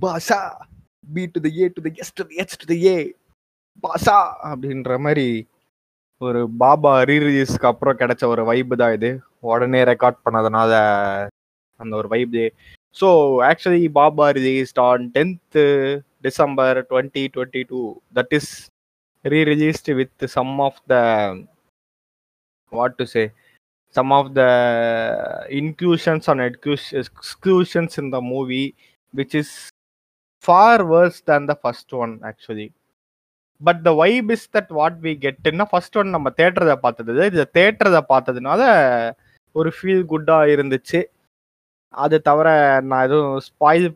Basha B to the A to the S to the H to the A Basha அப்படின்ற மாதிரி ஒரு பாபா ரீரிலீஸ்க்கு அப்புறம் கிடைச்ச ஒரு வைப்பு தான் இது. உடனே ரெக்கார்ட் பண்ணதுனால அந்த ஒரு vibe so actually Baba released on tenth December twenty twenty two that is rereleased with some of the what to say some of the inclusions and exclusions in the movie which is far worse than the first one actually but the vibe is that what we கெட்டுன்னா first one நம்ம தேட்டரதை பார்த்தது இது தேட்டரதை பார்த்ததுனால ஒரு feel குட்டாக இருந்துச்சு. அது தவிர நான் எதுவும் ஸ்பாயில்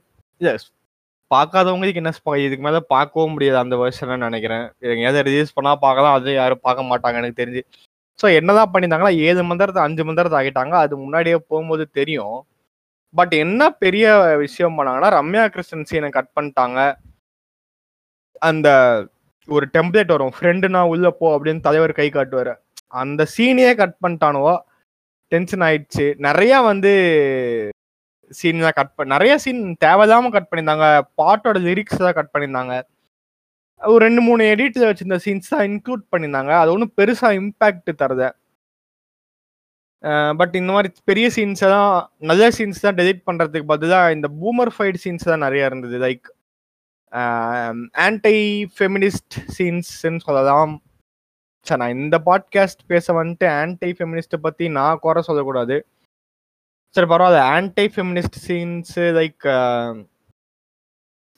பார்க்காதவங்களுக்கு என்ன ஸ்பாயில் இதுக்கு மேலே பார்க்கவும் முடியாது அந்த வருஷனை நினைக்கிறேன். எங்கேயாவது ரிலீஸ் பண்ணால் பார்க்கலாம் அதுவும் யாரும் பார்க்க மாட்டாங்க எனக்கு தெரிஞ்சு. ஸோ என்னதான் பண்ணியிருந்தாங்களா ஏழு மந்திரத்தை அஞ்சு மந்திரத்தை ஆகிட்டாங்க அது முன்னாடியே போகும்போது தெரியும். பட் என்ன பெரிய விஷயம் பண்ணாங்கன்னா ரம்யா கிருஷ்ணன் சீனை கட் பண்ணிட்டாங்க. அந்த ஒரு டெம்ப்ளேட் வரும். ஃப்ரெண்டுனா உள்ள போ அப்படின்னு தலைவர் கை காட்டுவார். அந்த சீனையே கட் பண்ணிட்டானுவோ டென்ஷன் ஆயிடுச்சு. நிறைய வந்து சீன்லாம் கட் பண்ண நிறைய சீன் தேவையில்லாம கட் பண்ணியிருந்தாங்க. பாட்டோட லிரிக்ஸ் தான் கட் பண்ணியிருந்தாங்க. ஒரு ரெண்டு மூணு எடிட்டில் வச்சிருந்த சீன்ஸ் தான் இன்க்ளூட் பண்ணியிருந்தாங்க. அது ஒன்றும் பெருசாக இம்பேக்ட் தருத பட் இந்த மாதிரி பெரிய சீன்ஸை தான் நல்ல சீன்ஸ் தான் டெலிட் பண்ணுறதுக்கு பதிலாக இந்த பூமர் ஃபைட் சீன்ஸ் தான் நிறையா இருந்தது. லைக் ஆன்டை ஃபெமினிஸ்ட் சீன்ஸ்ன்னு சொல்லலாம். சார் நான் இந்த பாட்காஸ்ட் பேச வந்துட்டு ஆன்டை ஃபெமினிஸ்ட்டை பற்றி நான் குறை சொல்லக்கூடாது. சரி பரவாயில்ல. ஆன்டை ஃபெமினிஸ்ட் சீன்ஸு லைக்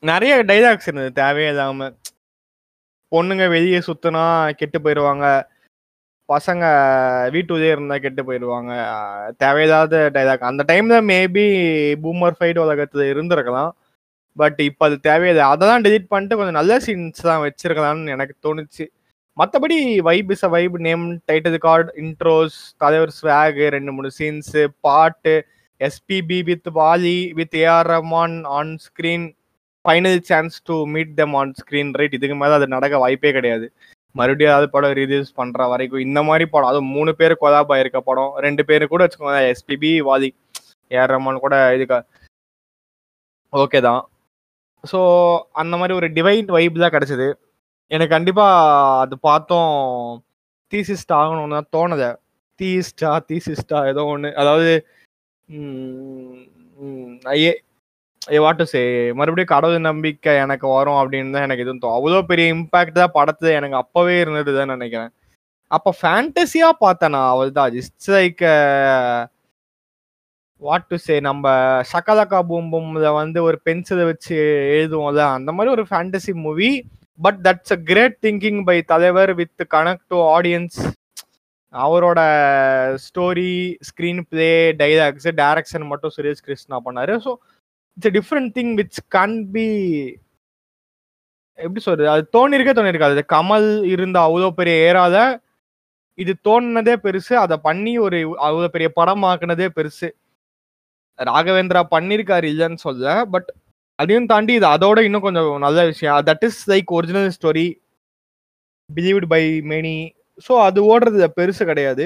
நிறைய டைலாக்ஸ் இருந்தது. தேவையில்லாமல் பொண்ணுங்க வெளியே சுத்தினா கெட்டு போயிடுவாங்க பசங்க வீட்டுலேயே இருந்தா கெட்டு போயிடுவாங்க. தேவையில்லாத டைலாக் அந்த டைம்ல மேபி பூமர் ஃபைட் உலகத்துல இருந்திருக்கலாம். பட் இப்போ அது தேவையில்லை. அதை தான் டெலிட் பண்ணிட்டு கொஞ்சம் நல்ல சீன்ஸ் தான் வச்சிருக்கலாம்னு எனக்கு தோணுச்சு. மற்றபடி vibe is a vibe name title card intros தலைவர் ஸ்வாகு ரெண்டு மூணு சீன்ஸு பாட்டு SPB with Vaali with AR Rahman on screen final chance to meet them on screen right இதுக்கு மேலே அது நடக்க வாய்ப்பே கிடையாது. மறுபடியும் ஏதாவது படம் ரிலீஸ் பண்ற வரைக்கும் இந்த மாதிரி படம் அதுவும் மூணு பேர் கொதாபா இருக்க படம் ரெண்டு பேர் கூட வச்சுக்கோங்க எஸ்பிபி வாதி ஏஆர் ரஹ்மான் கூட இதுக்கு ஓகே தான். ஸோ அந்த மாதிரி ஒரு டிவைன் வைப் தான் கிடச்சிது. எனக்கு கண்டிப்பாக அது பார்த்தோம் தீசிஸ்ட் ஆகணும்னு தான் தோணுது. தீஸ்டா தீசிஸ்டா ஏதோ ஒன்று அதாவது ஐயே வாட் டு சே மறுபடியும் கடவுள் நம்பிக்கை எனக்கு வரும் அப்படின்னு தான் எனக்கு எதுவும் அவ்வளோ பெரிய இம்பாக்ட் தான் படத்துல எனக்கு அப்பவே இருந்தது தான் நினைக்கிறேன். அப்போ ஃபேண்டசியா பார்த்தேன் அவள் தான் just like what to say நம்ம சகலக்கா பூம்பும்ல வந்து ஒரு பென்சிலை வச்சு எழுதுவோம்ல அந்த மாதிரி ஒரு fantasy movie but that's a great thinking by தலைவர் வித் கனெக்ட் டு ஆடியன்ஸ் அவரோட story screen play dialogues direction மட்டும் சுரேஷ் கிருஷ்ணா பண்ணாரு. So it's different thing which can be எப்படி சொல்றது? அது தோணிருக்கே தோணிருக்காது. கமல் இருந்த அவ்வளோ பெரிய ஏராத இது தோணுனதே பெருசு. அதை பண்ணி ஒரு அவ்வளோ பெரிய படமாக்குனதே பெருசு. ராகவேந்திரா பண்ணியிருக்காரு இல்லைன்னு சொல்ல பட் அதையும் தாண்டி இது அதோட இன்னும் கொஞ்சம் நல்ல விஷயம். That is like original story believed by many so அது ஓடுறது பெருசு கிடையாது.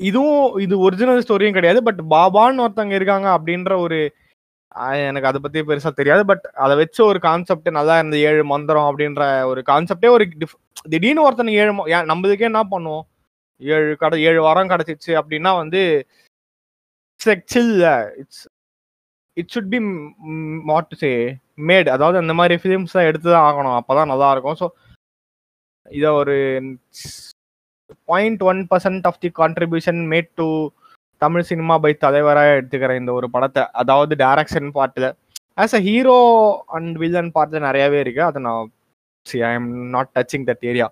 இதுவும் இது ஒரிஜினல் ஸ்டோரியும் கிடையாது பட் பாபான்னு ஒருத்தவங்க இருக்காங்க அப்படின்ற ஒரு எனக்கு அதை பத்தி பெருசா தெரியாது பட் அதை வச்சு ஒரு கான்செப்ட் நல்லா இருந்த ஏழு மந்திரம் அப்படின்ற ஒரு கான்செப்டே ஒரு திடீர்னு ஒருத்தனுக்கு ஏழு நம்மளுக்கே என்ன பண்ணுவோம்? ஏழு கடை ஏழு வாரம் கிடைச்சிச்சு அப்படின்னா வந்து it's it's it should be what to say made அதாவது அந்த மாதிரி ஃபிலிம்ஸ் தான் எடுத்து தான் ஆகணும் அப்போதான் நல்லா இருக்கும். ஸோ இதை ஒரு point one percent of the contribution made to Tamil cinema by தலைவராக எடுத்துக்கிறேன் இந்த ஒரு படத்தை அதாவது டேரக்ஷன் பார்ட்டில் as a hero and villain பார்ட்டில் நிறையாவே இருக்கு. அதை நான் see I am not touching that area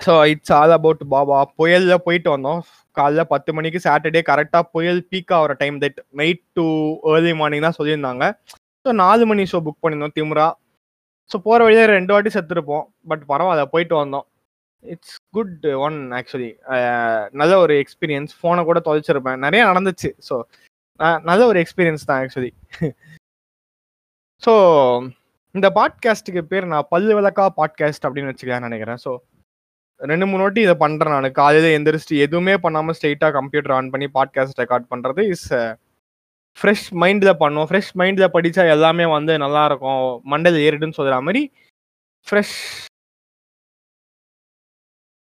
so it's all about Baba. புயலில் போயிட்டு வந்தோம். காலைல பத்து மணிக்கு சாட்டர்டே கரெக்டாக புயல் பீக் ஆகிற time that night to early morning தான் சொல்லியிருந்தாங்க. ஸோ நாலு மணி ஷோ புக் பண்ணியிருந்தோம் திமுரா. ஸோ போகிற வழியில் ரெண்டு வாட்டி செத்துருப்போம். பட் பரவாயில்ல போயிட்டு வந்தோம். இட்ஸ் குட் ஒன் ஆக்சுவலி நல்ல ஒரு எக்ஸ்பீரியன்ஸ் ஃபோனை கூட தொலைச்சிருப்பேன். நிறைய நடந்துச்சு. ஸோ நல்ல ஒரு எக்ஸ்பீரியன்ஸ் தான் ஆக்சுவலி ஸோ இந்த பாட்காஸ்ட்டுக்கு பேர் நான் பல்லு விளக்கா பாட்காஸ்ட் அப்படின்னு வச்சுக்கலாம்னு நினைக்கிறேன். ஸோ ரெண்டு மூணு வாட்டி இதை பண்ணுறேன் நான். காலையில் எந்திரிச்சு எதுவுமே பண்ணாமல் ஸ்ட்ரெயிட்டாக கம்ப்யூட்டர் ஆன் பண்ணி பாட்காஸ்ட் ரெக்கார்ட் பண்ணுறது இஸ் ஃப்ரெஷ் மைண்டில் பண்ணோம். ஃப்ரெஷ் மைண்டில் படித்தா எல்லாமே வந்து நல்லாயிருக்கும் மண்டல் ஏறிடுன்னு சொல்கிற மாதிரி ஃப்ரெஷ்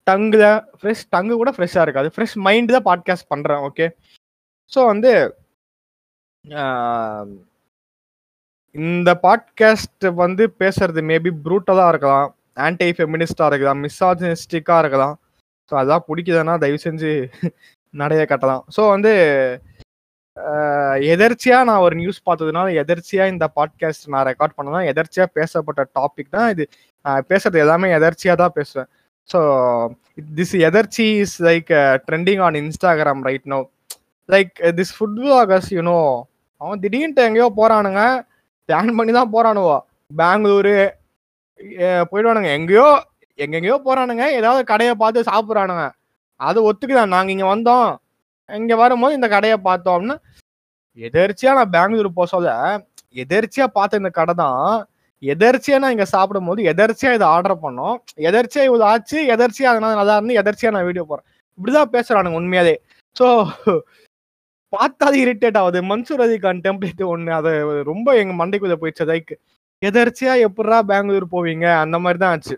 டங்குல ஃப்ரெஷ் டங்கு கூட ஃப்ரெஷ்ஷாக இருக்காது. ஃப்ரெஷ் மைண்டு தான் பாட்காஸ்ட் பண்ணுறேன் ஓகே ஸோ வந்து இந்த பாட்காஸ்ட் வந்து பேசுறது மேபி ப்ரூட்டலாக இருக்கலாம். ஆன்டி ஃபெமினிஸ்டாக இருக்கலாம். மிஸ்ஸாஜினிஸ்டிக்காக இருக்கலாம். ஸோ அதான் பிடிக்குதுன்னா தயவு செஞ்சு நடைய கட்டலாம். ஸோ வந்து எதர்ச்சியாக நான் ஒரு நியூஸ் பார்த்ததுனால எதர்ச்சியாக இந்த பாட்காஸ்ட் நான் ரெக்கார்ட் பண்ணதான் எதர்ச்சியாக பேசப்பட்ட டாபிக் தான் இது. நான் பேசுறது எல்லாமே எதர்ச்சியாக தான் பேசுவேன். So this எதர்ச்சி is like trending on Instagram right no like this food vloggers you know அவன் திடீர்னு எங்கேயோ போகிறானுங்க பிளான் பண்ணி தான் போகிறானுவோ பெங்களூரு போயிடுவானுங்க. எங்கேயோ எங்கெங்கேயோ போகிறானுங்க ஏதாவது கடையை பார்த்து சாப்பிட்றானுங்க. அது ஒத்துக்குதான் நாங்கள் இங்கே வந்தோம். இங்கே வரும்போது இந்த கடையை பார்த்தோம் அப்படின்னா எதர்ச்சியாக நான் பெங்களூர் போக சொல்ல. எதர்ச்சியாக பார்த்த இந்த கடை தான் எதர்ச்சியா நான் இங்க சாப்பிடும் போது எதர்ச்சியா இதை ஆர்டர் பண்ணோம். எதர்ச்சியா இவ்வளவு ஆச்சு எதர்ச்சியா அதனால நல்லா இருந்து எதர்ச்சியா நான் வீடியோ போறேன் இப்படிதான் பேசுறானுங்க உண்மையாலே ஸோ பார்த்தா அது இரிட்டேட் ஆகுது. மன்சூர் அலிகான் டெம்ப்ளேட் ஒன்று அது ரொம்ப எங்க மண்டைக்குள்ள போயிடுச்சு லைக் எதர்ச்சியா எப்படா பெங்களூர் போவீங்க? அந்த மாதிரி தான் ஆச்சு.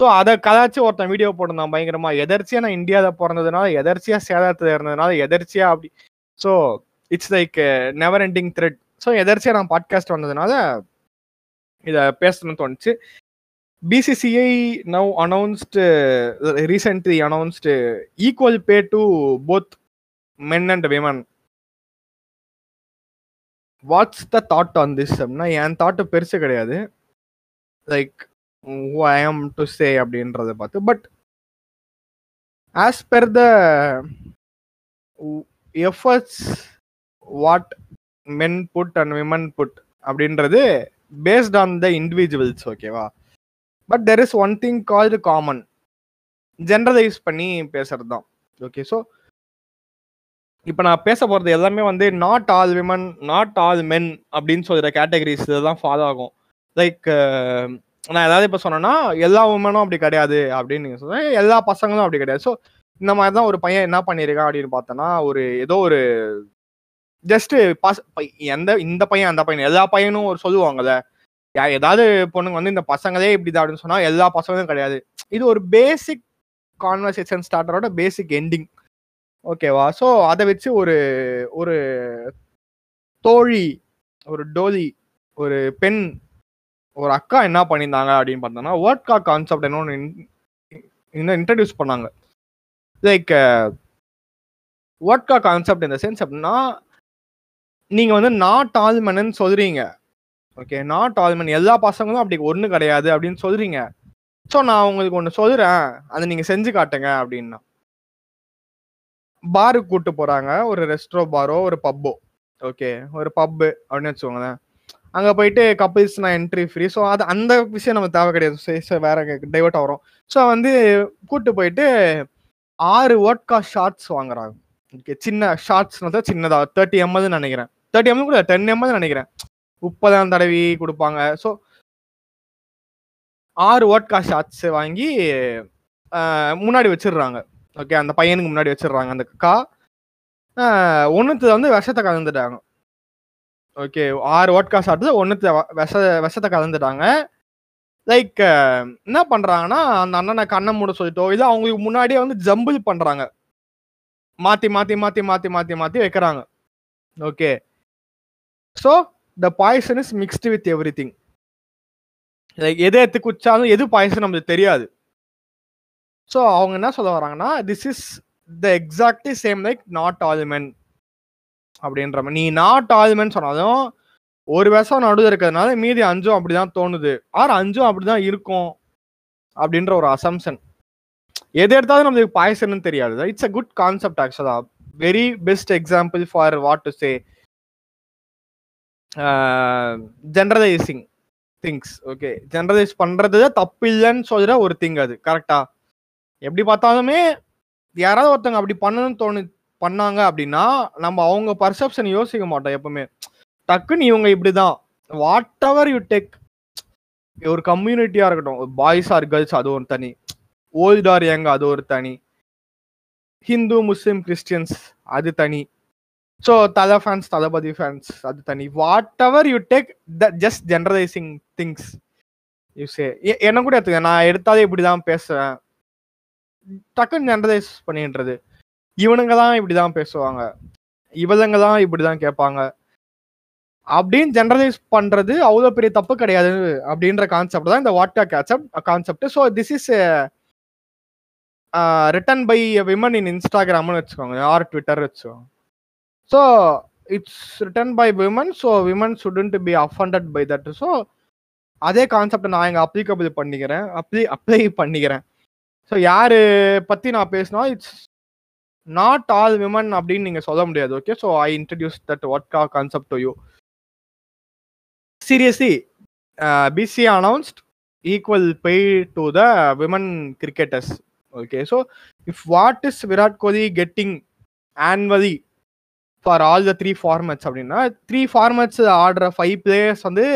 ஸோ அதை கதாச்சு ஒருத்தன் வீடியோ போட்டிருந்தான் பயங்கரமா. எதர்ச்சியா நான் இந்தியாவில் பிறந்ததுனால எதர்ச்சியா சேதாரத்தில் இருந்ததுனால எதர்ச்சியா அப்படி. So it's like never ending thread so எதர்ச்சியா நான் பாட்காஸ்ட் வந்ததுனால இதை பேசணும்னு தோணுச்சு. BCCI now announced recently announced equal pay to both men and women what's the thought on this அப்படின்னா என் தாட்டு பெருசு கிடையாது. Like I am to say அப்படின்றத பார்த்து. But as per the efforts what men put and women put அப்படின்றது based on the individuals ஓகேவா but there is one thing called common generalize பண்ணி பேசுறது தான் ஓகே ஸோ இப்போ நான் பேச போகிறது எல்லாமே வந்து not all women not all men அப்படின்னு சொல்கிற கேட்டகரிஸ் இதெல்லாம் ஃபாலோ ஆகும். லைக் நான் ஏதாவது இப்போ சொன்னேன்னா எல்லா உமனும் அப்படி கிடையாது அப்படின்னு நீங்கள் சொல்றேன் எல்லா பசங்களும் அப்படி கிடையாது. ஸோ இந்த மாதிரி தான் ஒரு பையன் என்ன பண்ணியிருக்கான் அப்படின்னு பார்த்தோன்னா ஒரு ஏதோ ஒரு ஜஸ்ட் பாஸ் எந்த இந்த பையன் அந்த பையன் எல்லா பையனும் ஒரு சொல்லுவாங்கல்ல ஏதாவது பொண்ணுங்க வந்து இந்த பசங்களே இப்படிதான் அப்படின்னு சொன்னா எல்லா பசங்களும் கிடையாது. இது ஒரு பேசிக் கான்வர்சேஷன் ஸ்டார்டரோட பேசிக் எண்டிங் ஓகேவா ஸோ அதை வச்சு ஒரு ஒரு தோழி ஒரு டோலி ஒரு பெண் ஒரு அக்கா என்ன பண்ணியிருந்தாங்க அப்படின்னு பார்த்தோம்னா வேர்ட்கா கான்செப்ட் என்னொன்று இன்னும் இன்ட்ரடியூஸ் பண்ணாங்க. லைக் வேர்ட்கா கான்செப்ட் இந்த சென்ஸ் அப்படின்னா நீங்க வந்து நாட் ஆல்மன்னு சொல்றீங்க. ஓகே நாட் ஆல்மன் எல்லா பசங்களும் அப்படி ஒண்ணு கிடையாது அப்படின்னு சொல்றீங்க. ஸோ நான் உங்களுக்கு ஒன்று சொல்றேன். அதை நீங்க செஞ்சு காட்டுங்க அப்படின்னா. பாருக்கு கூட்டு போறாங்க. ஒரு ரெஸ்ட்ரோ பாரோ ஒரு பப்போ ஓகே ஒரு பப்பு அப்படின்னு வச்சுக்கோங்களேன். அங்க போயிட்டு கப்பிள்ஸ்னா என்ட்ரி ஃப்ரீ ஸோ அது அந்த விஷயம் நமக்கு தேவை கிடையாது. வேற டைவர்ட் ஆகிறோம். ஸோ வந்து கூட்டு போயிட்டு ஆறு ஓட்கா ஷார்ட்ஸ் வாங்குறாங்க. ஓகே சின்ன ஷார்ட்ஸ்னா தான் சின்னதா தேர்ட்டி எம்எல்னு நினைக்கிறேன். தேர்ட்டி எம்எல் கூட டென் எம்எல் நினைக்கிறேன். முப்பதாம் தடவி கொடுப்பாங்க. ஸோ ஆறு ஓட்கா ஷாட்ஸ் வாங்கி முன்னாடி வச்சிடுறாங்க. ஓகே அந்த பையனுக்கு முன்னாடி வச்சிடுறாங்க அந்த கா ஒன்றுத்து வந்து விஷத்தை கலந்துட்டாங்க. ஓகே ஆறு ஓட்கா ஷாட்ஸ் ஒன்றுத்து விஷ விஷத்தை கலந்துட்டாங்க. லைக் என்ன பண்ணுறாங்கன்னா அந்த அண்ணனை கண்ணை மூட சொல்லிட்டோ இல்லை அவங்களுக்கு முன்னாடியே வந்து ஜம்பிள் பண்ணுறாங்க மாற்றி மாற்றி மாற்றி மாற்றி மாற்றி மாற்றி வைக்கிறாங்க. Okay so the poison is mixed with everything like எதை எடுத்து குச்சாலும் எது பாய்சன் நம்மளுக்கு தெரியாது. ஸோ அவங்க என்ன சொல்ல வராங்கன்னா this is the exactly same like not all men அப்படின்ற மாதிரி. நீ நாட் ஆல் மென் சொன்னாலும் ஒரு விஷம் நடுவில் இருக்கிறதுனால மீதி அஞ்சும் அப்படிதான் தோணுது. ஆறு அஞ்சும் அப்படிதான் இருக்கும் அப்படின்ற ஒரு அசம்ஷன் எது எடுத்தாலும் நம்மளுக்கு பாய்சன் தெரியாது. It's a good concept actually very best example for what to say generalizing things okay generalize பண்றது தப்பு இல்லைன்னு சொல்ற ஒரு திங் அது கரெக்டா எப்படி பார்த்தாலுமே யாராவது ஒருத்தவங்க அப்படி பண்ணணும்னு தோணு பண்ணாங்க அப்படின்னா நம்ம அவங்க பர்செப்ஷன் யோசிக்க மாட்டோம் எப்பவுமே. டக்குன்னு இவங்க இப்படிதான். வாட் எவர் யூ டெக் ஒரு கம்யூனிட்டியா இருக்கட்டும் பாய்ஸ் ஆர் கேர்ள்ஸ் அது ஒரு தனி. ஓல்ட் ஆர் யங் அது ஒரு தனி. ஹிந்து முஸ்லீம் கிறிஸ்டியன்ஸ் அது தனி. So Thala fans Thalapathy fans அது தனி. Whatever you take the just generalizing things you say என்ன கூட எடுத்துக்க நான் எடுத்தாலே இப்படி தான் பேசுவேன். டக்குன்னு ஜெனரலைஸ் பண்ணின்றது இவனுங்க தான் இப்படி தான் பேசுவாங்க. இவளுங்க தான் இப்படி தான் கேட்பாங்க. அப்படின்னு ஜெனரலைஸ் பண்ணுறது அவ்வளோ பெரிய தப்பு கிடையாது அப்படின்ற கான்செப்ட் தான் இந்த vodka ketchup concept so this is written by women in இன்ஸ்டாகிராம்னு வச்சுக்கோங்க ஆர் ட்விட்டர் வச்சுக்கோங்க. So it's written by women so women shouldn't be offended by that so அதே கான்செப்டை நான் இங்கே அப்ளிகபிள் பண்ணிக்கிறேன். அப்ளை அப்ளை பண்ணிக்கிறேன். ஸோ யார் பற்றி நான் பேசினா இட்ஸ் நாட் ஆல் விமன் அப்படின்னு நீங்கள் சொல்ல முடியாது okay so I introduce that vodka concept to you seriously BC announced equal pay to the women cricketers okay so if what is Virat Kohli getting annually for all the three formats அப்படின்னா three formats ஆடுற five players வந்து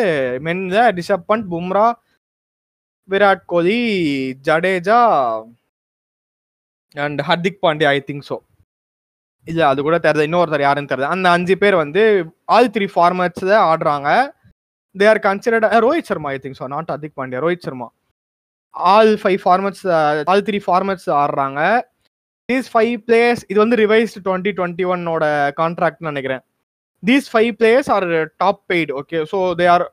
மென்ல Rishabh Pant Bumrah Virat Kohli Jadeja and Hardik Pandya I think so இல்லை அது கூட தெரியல இன்னொருத்தர் யாருன்னு தெரியல அந்த அஞ்சு பேர் வந்து ஆல் த்ரீ ஃபார்மேட்ஸில் ஆடுறாங்க. They are considered Rohit Sharma I think so not Hardik Pandya Rohit Sharma. All five formats all three formats ஆடுறாங்க. தீஸ் ஃபைவ் பிளேயர்ஸ் இது வந்து ரிவைஸ்டு டுவெண்ட்டி டுவெண்ட்டி ஒன்னோட கான்ட்ராக்ட் நினைக்கிறேன் these five players are top paid okay so they are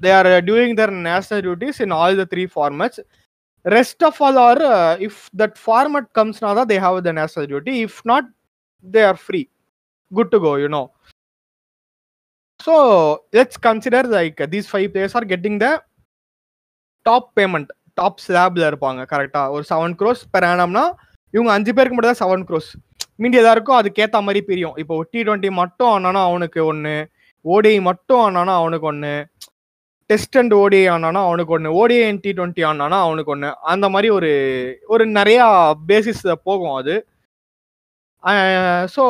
they are during their national duties in all the three formats rest of all are if that format கம்ஸ்னா தான் they have the national duty if not they are free good to go you know so let's consider like these five players are getting the top payment top ஸ்லாப்ல இருப்பாங்க கரெக்டாக ஒரு seven cross per ஆனம்னா இவங்க அஞ்சு பேருக்கு மட்டும் தான் seven cross மீண்டியதாக இருக்கோ அதுக்கேற்ற மாதிரி பிரியும். இப்போ டி டுவெண்ட்டி மட்டும் ஆனானா அவனுக்கு ஒன்று ஓடிஐ மட்டும் ஆனானா அவனுக்கு ஒன்று டெஸ்ட் அண்ட் ஓடிஐ ஆனானா அவனுக்கு ஒன்று ஓடிஐ அண்ட் டி டுவெண்ட்டி ஆனானா அவனுக்கு ஒன்று அந்த மாதிரி ஒரு ஒரு நிறையா பேசிஸ் போகும் அது. So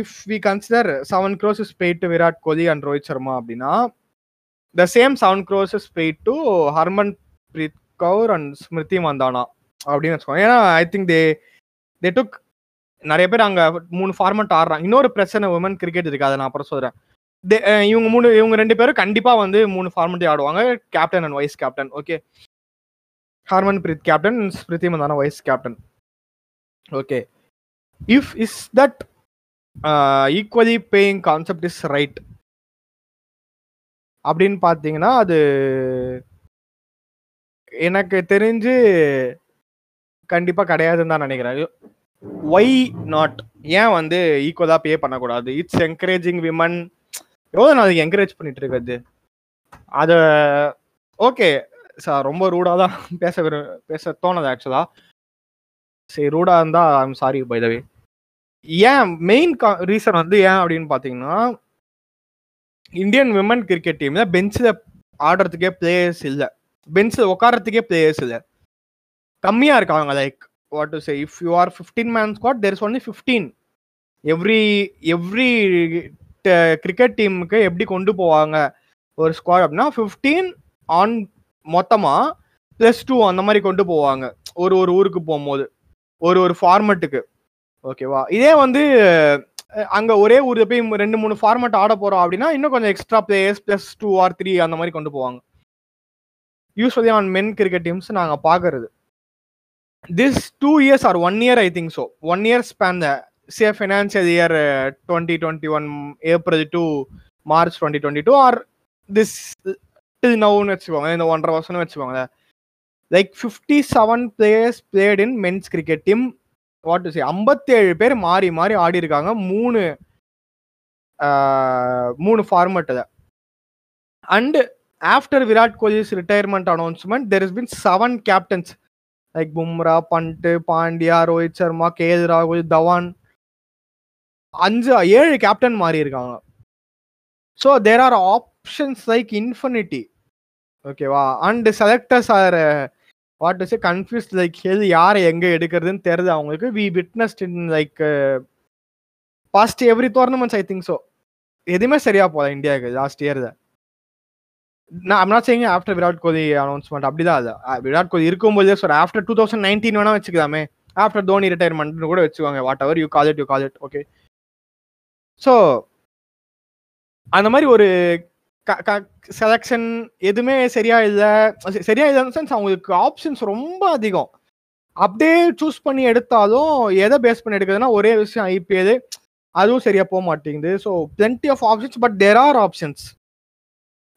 if we consider seven crores is paid to Virat Kohli and Rohit Sharma அப்படின்னா the same seven crores is paid to Harmanpreet Kaur and Smriti Mandhana அப்படின்னு வச்சுக்கோங்க. ஏன்னா I think they they took நிறைய பேர் அங்கே மூணு format ஆடுறாங்க. இன்னொரு பிரச்சனை உமன் கிரிக்கெட் இருக்கு. அதை நான் அப்புறம் சொல்கிறேன் இவங்க மூணு இவங்க ரெண்டு பேரும் கண்டிப்பாக வந்து மூணு ஃபார்மெட்டி ஆடுவாங்க. Captain and vice captain okay Harmanpreet captain Smriti Mandhana vice captain okay if is that equally paying concept is right அப்படின்னு பார்த்தீங்கன்னா அது எனக்கு தெரிஞ்சு கண்டிப்பாக கிடையாதுன்னு தான் நினைக்கிறேன். ஒய் நாட் ஏன் வந்து ஈக்குவலா பே பண்ணக்கூடாது? இட்ஸ் என்கரேஜிங் விமன் எவ்வளோ நான் அதுக்கு என்கரேஜ் பண்ணிட்டு இருக்கிறது? அதை ஓகே சார் ரொம்ப ரூடாக தான் பேச பேச தோணுது ஆக்சுவலாக சரி ரூடாக இருந்தால் ஐம் சாரி பை தவே ஏன் மெயின் ரீசன் வந்து ஏன் அப்படின்னு பார்த்தீங்கன்னா இந்தியன் விமன் கிரிக்கெட் டீமில் பெஞ்சில் ஆடுறதுக்கே பிளேயர்ஸ் இல்லை. பெஞ்சில் உட்காரத்துக்கே பிளேயர்ஸ் இல்லை. கம்மியாக இருக்காங்க like what to say if you are fifteen man squad there is only fifteen every every cricket டீமுக்கு எப்படி கொண்டு போவாங்க? ஒரு ஸ்குவாட் அப்படின்னா ஃபிஃப்டீன் ஆன் மொத்தமாக ப்ளஸ் டூ அந்த மாதிரி கொண்டு போவாங்க. ஒரு ஒரு ஊருக்கு போகும்போது. ஒரு ஒரு ஃபார்மெட்டுக்கு ஓகேவா இதே வந்து அங்கே ஒரே ஊரில் போய் ரெண்டு மூணு ஃபார்மெட் ஆட போகிறோம் அப்படின்னா இன்னும் கொஞ்சம் extra players plus two or three அந்த மாதிரி கொண்டு போவாங்க. Usually on men cricket teams நாங்கள் பார்க்கறது this two years or one year I think so one year span the say financial year uh, 2021 April to March 2022 or this till now வச்சுக்கோங்க இந்த ஒன்றரை வருஷம்னு வச்சுக்கோங்க. Like fifty seven players played in men's cricket team what to say ஐம்பத்தேழு பேர் மாறி மாறி ஆடி இருக்காங்க. மூணு மூணு ஃபார்மேட்டில் and after Virat Kohli's retirement announcement there is been seven captains like Bumrah Pant Pandya Rohit Sharma K L ராகுல் தவான் அஞ்சு ஏழு கேப்டன் மாறி இருக்காங்க. So there are options like infinity ஓகேவா and selectors are what is confuse like எது யாரை எங்கே எடுக்கிறதுன்னு தெரியுது. அவங்களுக்கு we witnessed in like past every tournaments I think so எதுவுமே சரியா போகல இந்தியாவுக்கு லாஸ்ட் இயர் தான் நான் I'm not saying after Virat Kohli announcement அப்படிதான் அது. விராட் கோலி இருக்கும்போதே sir after two thousand nineteen வேணா வச்சுக்கலாமே. ஆஃப்டர் தோனி ரிட்டையர்மெண்ட் கூட வச்சுக்கோங்க. Whatever you call it you call it okay so அந்த மாதிரி ஒரு செலெக்ஷன் எதுவுமே சரியா இல்லை. சரியா இல்லைன்னு சென்ஸ் அவங்களுக்கு ஆப்ஷன்ஸ் ரொம்ப அதிகம். அப்படியே சூஸ் பண்ணி எடுத்தாலும் எதை பேஸ் பண்ணி எடுக்குதுன்னா ஒரே விஷயம் ஐபிஎல் அதுவும் சரியா போக மாட்டேங்குது. So plenty of options but there are options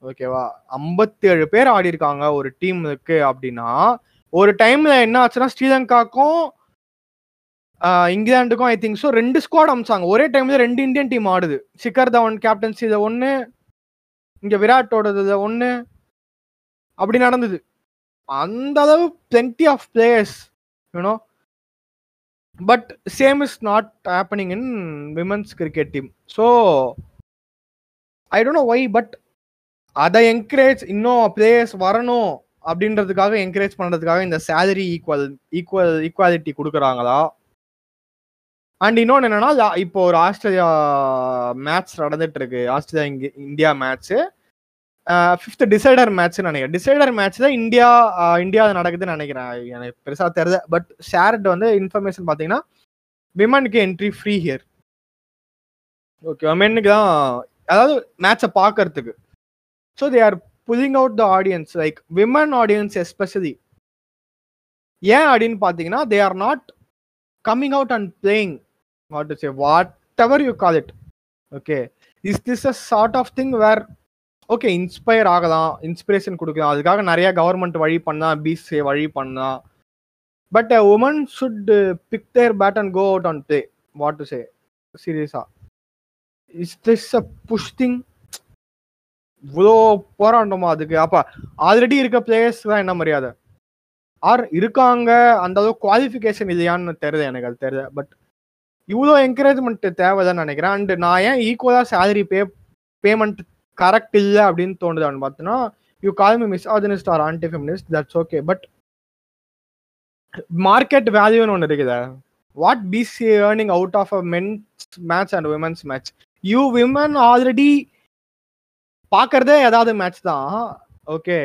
ஓகேவா? ஐம்பத்தி ஏழு பேர் ஆடி இருக்காங்க ஒரு டீம் இருக்கு அப்படின்னா ஒரு டைம்ல என்ன ஆச்சுன்னா ஸ்ரீலங்காக்கும் இங்கிலாந்துக்கும் ஐ திங்க் ஸோ ரெண்டு ஸ்குவாட் அமிச்சாங்க. ஒரே டைம்ல ரெண்டு இந்தியன் டீம் ஆடுது. சிக்கர் தவன் கேப்டன்சி இதை ஒன்று இங்க விராட்டோடது ஒன்று அப்படி நடந்தது. அந்த அளவு plenty of players you know but same is not happening in women's cricket team so I don't know why but அதை என்கரேஜ் இன்னும் பிளேயர்ஸ் வரணும் அப்படின்றதுக்காக என்கரேஜ் பண்ணுறதுக்காக இந்த சேலரி ஈக்குவல் ஈக்குவல் ஈக்குவாலிட்டி கொடுக்குறாங்களா? அண்ட் இன்னொன்று என்னன்னா இப்போ ஒரு ஆஸ்திரேலியா மேட்ச் நடந்துட்டு இருக்கு ஆஸ்திரேலியா இங்கே India match fifth decider match நினைக்கிறேன். டிசைடர் மேட்ச் தான் இந்தியா இந்தியா நடக்குதுன்னு நினைக்கிறேன். எனக்கு பெருசாக தெரியல. பட் ஷேர்ட் வந்து இன்ஃபர்மேஷன் பார்த்தீங்கன்னா விமனுக்கு என்ட்ரி ஃப்ரீ ஹியர் ஓகே மென்னுக்கு தான் அதாவது மேட்சை பார்க்கறதுக்கு. So they are pulling out the audience like women audience especially ஏன் அப்படின்னு பார்த்தீங்கன்னா they are not coming out and playing what to say whatever you call it okay is this a sort of thing where okay inspire ஆகலாம் inspiration கொடுக்கலாம். அதுக்காக நிறைய government வழி பண்ணலாம் PCA வழி பண்ணலாம் but women should pick their bat and go out on play what to say சீரியஸா is this a push thing இவ்வளோ போராட்டமா அதுக்கு? அப்ப ஆல்ரெடி இருக்க பிளேயர்ஸ் தான் என்ன மரியாதை? ஆர் இருக்காங்க? அந்த அளவுக்கு குவாலிஃபிகேஷன் இல்லையான்னு தெரியல எனக்கு அது தெரியல பட் இவ்வளோ என்கரேஜ்மெண்ட் தேவைதான் நினைக்கிறேன். அண்ட் நான் ஏன் ஈக்குவலாக சேலரி பே பேமெண்ட் கரெக்ட் இல்லை அப்படின்னு தோணுதான்னு பார்த்தோன்னா you call me misogynist or anti feminist that's okay but market வேல்யூன்னு ஒன்று இருக்குதா. What BC earning out of a men's match and women's match you women already பார்க்கறதே ஏதாவது மேட்ச் தான். Okay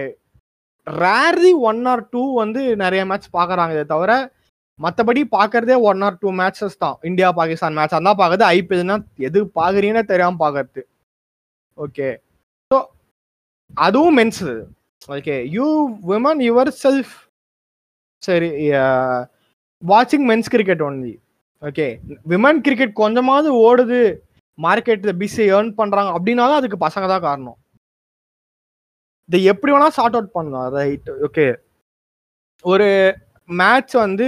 rarely one or two வந்து நிறைய match பார்க்கறாங்களே தவிர மற்றபடி பார்க்கறதே ஒன் ஆர் டூ மேட்சஸ் தான். இந்தியா பாகிஸ்தான் மேட்ச் அதான் பார்க்கறது ஐபிஎல்னா எது பார்க்குறீங்கன்னு தெரியாம பார்க்கறது ஓகே ஸோ அதுவும் men's okay you women yourself சரி வாட்சிங் men's cricket only okay women cricket கொஞ்சமாவது ஓடுது. மார்க்கெட்டில் பிஸி ஏர்ன் பண்ணுறாங்க அப்படின்னாலும் அதுக்கு பசங்க தான் காரணம். இதை எப்படி வேணால் சார்ட் அவுட் பண்ணலாம் ரைட் ஓகே ஒரு மேட்ச் வந்து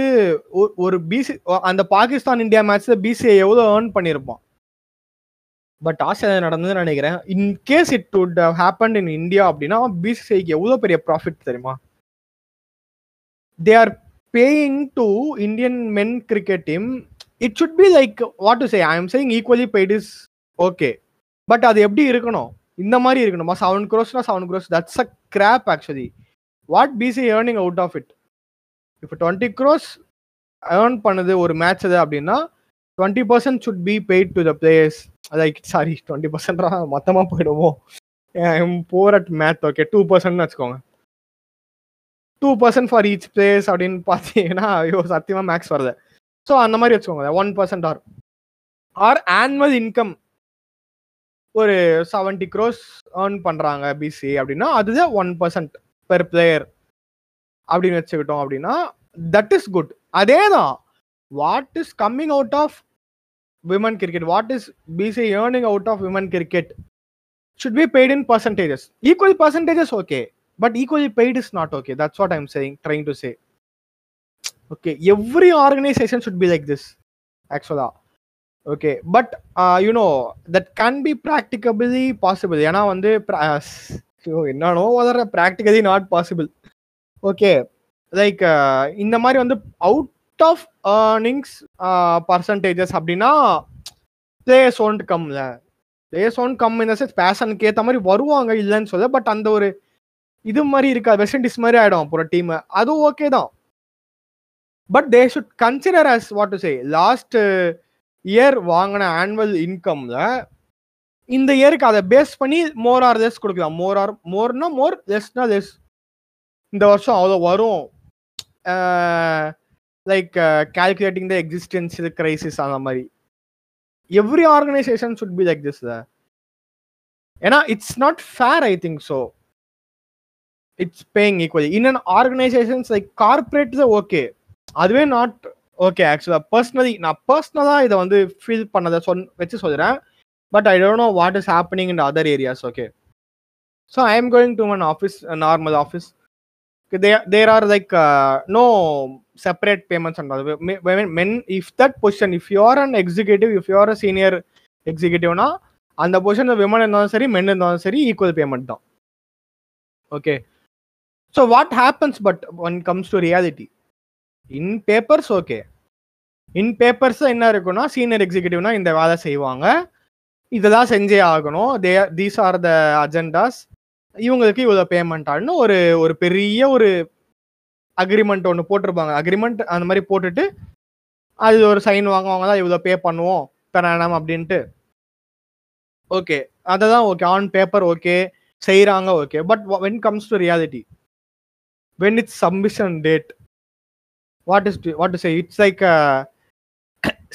ஒரு பிசி அந்த பாகிஸ்தான் இந்தியா மேட்ச்சில் பிசிஐ எவ்வளோ ஏர்ன் பண்ணியிருப்பான்? பட் ஆஸ்திரேலியா நடந்ததுன்னு நினைக்கிறேன். In case it would happen in India அப்படின்னா பிசிஐக்கு எவ்வளோ பெரிய ப்ராஃபிட் தெரியுமா? They are paying to Indian men cricket team it should be like what to say I am saying equally paid is okay but அது எப்படி இருக்கணும்? இந்த மாதிரி இருக்கணுமா? Seven க்ரோஸ்னா seven crores that's a crap actually what BC earning out of it இப்போ twenty crores earn பண்ணுது ஒரு match அது அப்படின்னா twenty percent should be paid to the players like sorry twenty பர்சன்ட்ரா மொத்தமாக போயிடுவோம் poor at math okay two பர்சன்ட்னு வச்சுக்கோங்க. Two percent for each players அப்படின்னு பார்த்தீங்கன்னா ஐயோ சத்தியமாக மேக்ஸ் வருது ஸோ அந்த மாதிரி வச்சுக்கோங்க one percent or or annual income ஒரு செவன்டி க்ரோஸ் ஏர்ன் பண்ணுறாங்க பிசி அப்படின்னா அதுதான் ஒன் பர்சன்ட் பெர் பிளேயர் அப்படின்னு வச்சுக்கிட்டோம் அப்படின்னா தட் இஸ் குட் அதே தான் what is coming out of women cricket what is BC earning out of women cricket should be paid in percentages equal percentages okay but equally paid is not okay that's what I'm saying trying to say okay every organization should be like this actually okay but you know that can be practicably possible ஏன்னா வந்து என்னன்னோ வளர practically not possible okay like இந்த மாதிரி வந்து out of earnings percentages அப்படின்னா players won't கம்ல players won't come இந்த சென்ஸ் பேஷனுக்கு ஏற்ற மாதிரி வருவாங்க இல்லைன்னு சொல்ல பட் அந்த ஒரு இது மாதிரி இருக்காது. வெஸ்ட் இண்டீஸ் மாதிரி ஆகிடும் அப்புறம் டீம் அதுவும் ஓகே தான். But they should consider as what to say last year வாங்கின ஆனுவல் இன்கம்ல இந்த இயருக்கு அதை பேஸ் பண்ணி மோர் ஆர் லெஸ் கொடுக்கலாம். மோர் ஆர் மோர்னா மோர் லெஸ்னா லெஸ் இந்த வருஷம் அவ்வளோ வரும். Like calculating the existence crisis அந்த மாதிரி. Every organisation should be like this ஏன்னா it's not fair I think so it's paying equally in an organisations like corporates okay அதுவே நாட் ஓகே ஆக்சுவலா பர்சனலி நான் பர்சனலா இதை வந்து ஃபீல் பண்ணதை சொன் வச்சு சொல்கிறேன் but I don't know what is happening in other areas okay so I am going to man office normal office there are like no separate payments and men if that position if you are and executive if you are a senior எக்ஸிகூட்டிவ்னா அந்த பொசிஷனில் women இருந்தாலும் சரி men இருந்தாலும் சரி equal payment தான். Okay so what happens but one comes to reality in papers okay in papers என்ன இருக்குன்னா senior எக்ஸிக்யூட்டிவ்னா இந்த வேலை செய்வாங்க. இதெல்லாம் செஞ்சே ஆகணும். They these are the agendas இவங்களுக்கு இவ்வளோ பேமெண்ட் ஆகணும் ஒரு ஒரு பெரிய ஒரு அக்ரிமெண்ட் ஒன்று போட்டிருப்பாங்க. அக்ரிமெண்ட் அந்த மாதிரி போட்டுட்டு அது ஒரு சைன் வாங்குவாங்க தான் இவ்வளோ பே பண்ணுவோம் பெறானம் அப்படின்ட்டு. ஓகே அதை தான் ஓகே ஆன் பேப்பர் ஓகே செய்கிறாங்க okay but when comes to reality when it's submission date what is what is it's like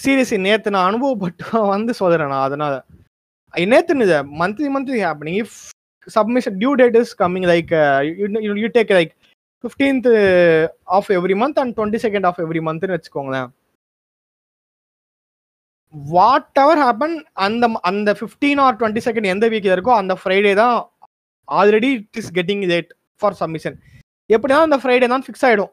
seriously நேற்று நான் அனுபவப்பட்டு வந்து சொல்கிறேன் நான் அதனால். நேற்று இது monthly monthly happening if submission due date is coming like you take like fifteenth of every month and twenty second of every மந்த்னு வச்சுக்கோங்களேன். வாட் எவர் ஹேப்பன் அந்த அந்த ஃபிஃப்டீன் ஆர் டுவெண்ட்டி செகண்ட் எந்த வீக்கில் இருக்கோ அந்த ஃப்ரைடே தான் already it is getting late for submission எப்படினாலும் அந்த ஃப்ரைடே தான் ஃபிக்ஸ் ஆகிடும்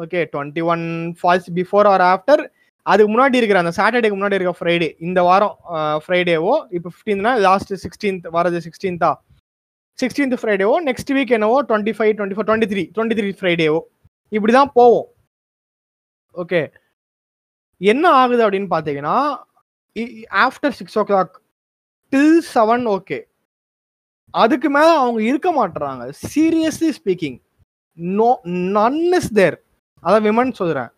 okay twenty one falls before or after அதுக்கு முன்னாடி இருக்கிற அந்த சாட்டர்டேக்கு முன்னாடி இருக்க ஃப்ரைடே இந்த வாரம் ஃப்ரைடேவோ இப்போ ஃபிஃப்டீன்த்னா லாஸ்ட் சிக்ஸ்டீன்த் வரது சிக்ஸ்டீன்த்தா சிக்ஸ்டீன்த் ஃப்ரைடேவோ நெக்ஸ்ட் வீக் என்னவோ twenty five twenty four twenty three twenty three ஃப்ரைடேவோ இப்படி தான் போவோம். ஓகே என்ன ஆகுது அப்படின்னு பார்த்தீங்கன்னா after six o'clock till seven okay அதுக்கு மேலே அவங்க இருக்க மாட்டுறாங்க seriously speaking no none is there அதான் விமன் சொல்கிறேன்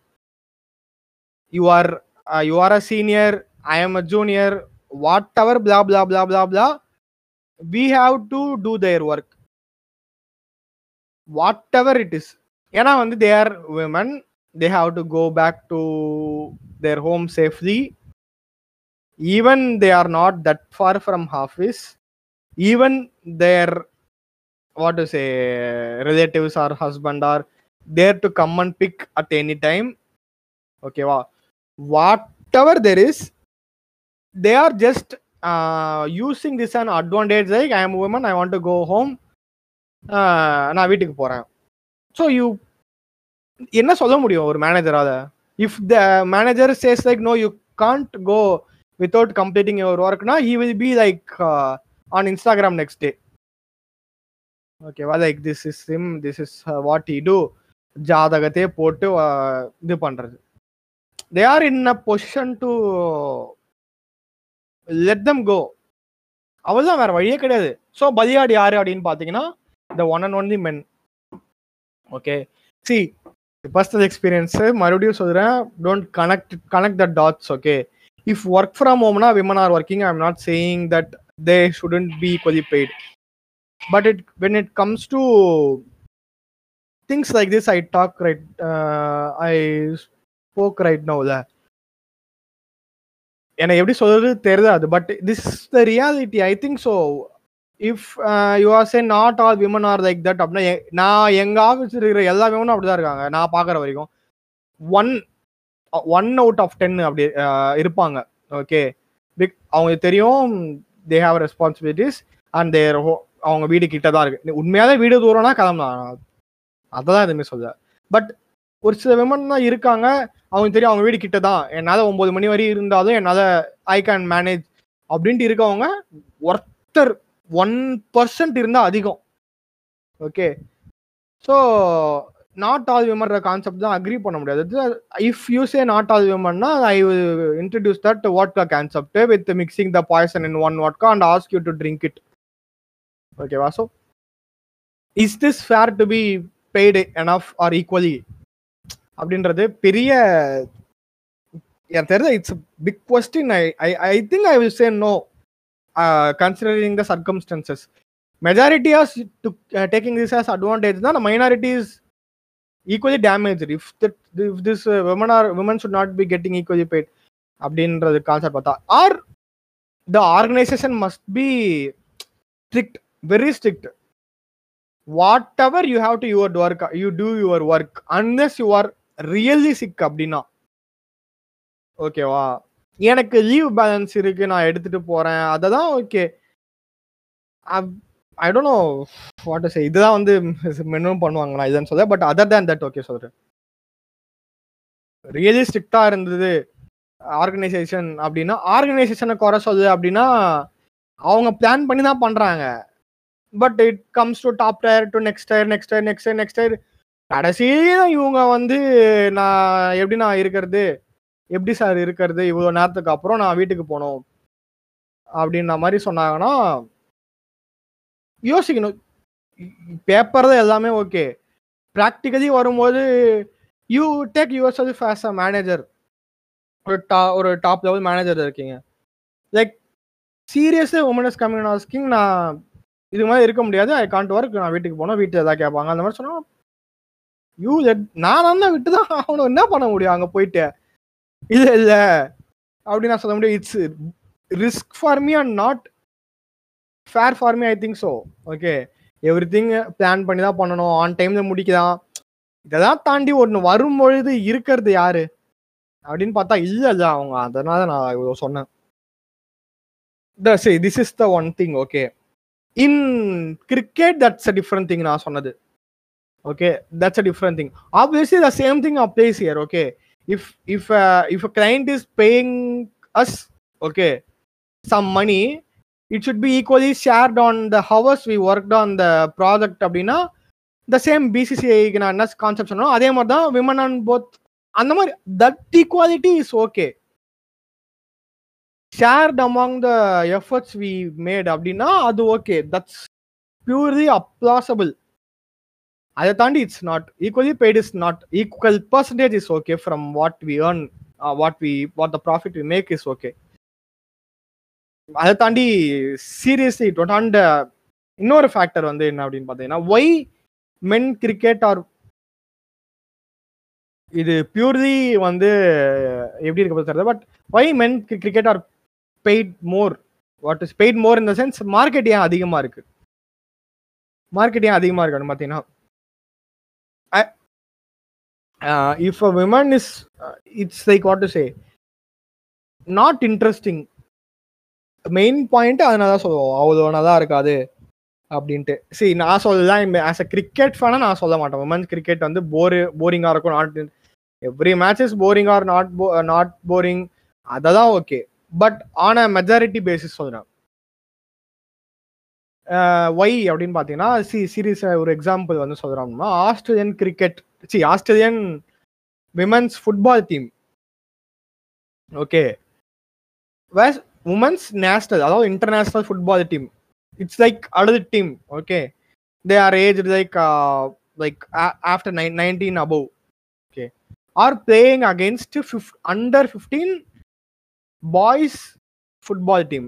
you are you are a senior I am a junior whatever blah blah blah blah blah we have to do there work whatever it is ஏன்னா வந்து they are women they have to go back to their home safely even they are not that far from office even their what to say relatives or husband are there to come and pick at any time ஓகேவா whatever there is they are just using this and advantage like I am woman I want to go home நான் வீட்டுக்கு போகிறேன் so you என்ன சொல்ல முடியும் ஒரு மேனேஜரால் if the manager says like no you can't go without completing your ஒர்க்னா he will be like on Instagram next day ஓகேவா like this is sim this is what we do ஜாதகத்தையே போட்டு இது பண்றது. They are in a position to let them go அவள்தான் வேற வழியே கிடையாது. So பலியாடு யாரு அப்படின்னு பார்த்தீங்கன்னா the one and only men okay see personal experience மறுபடியும் சொல்கிறேன் don't connect connect the dots okay if work from ஹோம்னா women are working I am not saying that they shouldn't be equally paid but it when it comes to things like this I talk right I spoke right நோல எனக்கு எப்படி சொல்றது தெரியாது but this the reality I think so if you are say not all women are like that அப்படின்னா நான் எங்க office இருக்கிற எல்லா விமனும் அப்படிதான் இருக்காங்க நான் பார்க்குற வரைக்கும். One one out of ten அப்படி uh, இருப்பாங்க ஓகே பிக் அவங்களுக்கு தெரியும் they have responsibilities and there அவங்க வீடு கிட்ட தான் இருக்கு. உண்மையாலே வீடு தூரம்னா கிளம்பலாம். அதான் எதுவுமே சொல்ல பட் ஒரு சில விமன் தான் இருக்காங்க. அவங்க தெரியும் அவங்க வீடு கிட்ட தான் என்னால் ஒன்பது மணி வரையும் இருந்தாலும் என்னால் ஐ கேன் மேனேஜ் அப்படின்ட்டு இருக்கவங்க ஒருத்தர் ஒன் பர்சன்ட் இருந்தால் அதிகம். ஓகே ஸோ நாட் ஆல் விமன்ற கான்செப்ட் தான் அக்ரி பண்ண முடியாது. If you say not all விமன்னா I introduce that vodka concept with mixing the poison in one vodka and ask you to drink it ஓகேவா so is this fair to be paid enough or equally அப்படின்றது பெரிய எனக்கு தெரிஞ்ச it's big question I I I think I will say no considering the circumstances majority as taking this as advantage தான் minority is equally damage if that if this women are women should not be getting equally paid அப்படின்றது concept பார்த்தா or the organisation must be strict very strict whatever you have to your work you do your work unless you are really sick அப்படின்னா ஓகேவா எனக்கு leave balance இருக்கு நான் எடுத்துட்டு போறேன். அததான் okay I don't know what is இதுதான் வந்து மினிமம் பண்ணுவாங்க நான் இதுன்னு சொல்ல but other then that okay சொல்றேன். ரியலி ஸ்ட்ரிக்டா இருந்தது ஆர்கனைசேஷன் அப்படின்னா ஆர்கனைசேஷனை குறை சொல்லுது அப்படின்னா அவங்க பிளான் பண்ணி தான் பண்றாங்க. But it comes to top tier to next tier next tier next tier next tyre கடைசியில இவங்க வந்து நான் எப்படி நான் இருக்கிறது? எப்படி சார் இருக்கிறது? இவ்வளோ நேரத்துக்கு அப்புறம் நான் வீட்டுக்கு போகணும். அப்படின்ற மாதிரி சொன்னாங்கன்னா யோசிக்கணும். பேப்பர் தான் எல்லாமே ஓகே ப்ராக்டிக்கலி வரும்போது you take yourself as a manager ஒரு டா ஒரு டாப் லெவல் மேனேஜர் இருக்கீங்க. Like seriously woman is coming asking நான் இது மாதிரி இருக்க முடியாது. ஐ காண்ட் ஒர்க் நான் வீட்டுக்கு போனோம் வீட்டில் எதாவது கேட்பாங்க. அந்த மாதிரி சொன்னா யூ நான் தான் விட்டு தான் அவனை என்ன பண்ண முடியும்? அங்கே போயிட்டு. இல்லை இல்லை. அப்படி நான் சொல்ல முடியும் it's risk for me and not fair for me I think so okay everything plan பண்ணி தான் பண்ணணும். ஆன் டைம்ல முடிக்கலாம். இதெல்லாம் தாண்டி ஒன்று வரும்பொழுது இருக்கிறது யாரு? அப்படின்னு பார்த்தா இல்லை அவங்க அதனால நான் இவ்வளோ சொன்னேன். சரி this is the one thing okay in cricket that's a different thing நான் சொன்னது. Okay that's a different thing obviously the same thing applies here okay if if if a client is paying us okay some money it should be equally shared on the hours we work on the the அப்படின்னா the same பிசிசிஐக்கு நான் என்ன concept சொன்னோம் அதே மாதிரி தான் women and both அந்த மாதிரி that equality is okay shared among the efforts we made அப்படின்னா அது ஓகே தட்ஸ் பியூர்லி அப்ளாசபிள் அதை தாண்டி it's not equally paid is not equal percentage is okay from what we earn what we what the profit we make is okay அதை தாண்டி seriously டொட்டாண்ட இன்னொரு factor வந்து என்ன அப்படின்னு பார்த்தீங்கன்னா ஒய் மென் கிரிக்கெட் ஆர் இது பியூர்லி வந்து எப்படி இருக்க தெரியல but why men cricket are paid more what is paid more இந்த சென்ஸ் மார்க்கெட் ஏன் அதிகமாக இருக்கு? மார்க்கெட் ஏன் அதிகமாக இருக்கு பார்த்தீங்கன்னா if a women is it's like what to say not interesting main point அதனால தான் சொல்லுவோம் அவ்வளோ நல்லா இருக்காது அப்படின்ட்டு. சரி நான் சொல்லலாம் ஆஸ் அ கிரிக்கெட் ஃபேனாக நான் சொல்ல மாட்டேன். உமன்ஸ் கிரிக்கெட் வந்து போரு போரிங்காக இருக்கும் not every match is boring or not போ நாட் போரிங் அதெல்லாம் okay but on a majority basis சொல்கிறேன் ஒய் அப்படின்னு பார்த்தீங்கன்னா சி சீரீஸ் ஒரு எக்ஸாம்பிள் வந்து சொல்கிறாங்கன்னா Australian cricket see Australian women's football team okay was women's national அதாவது international football team it's like அடுத்த team okay they are age like like after nine nineteen above okay are playing against fifth under fifteen boys football team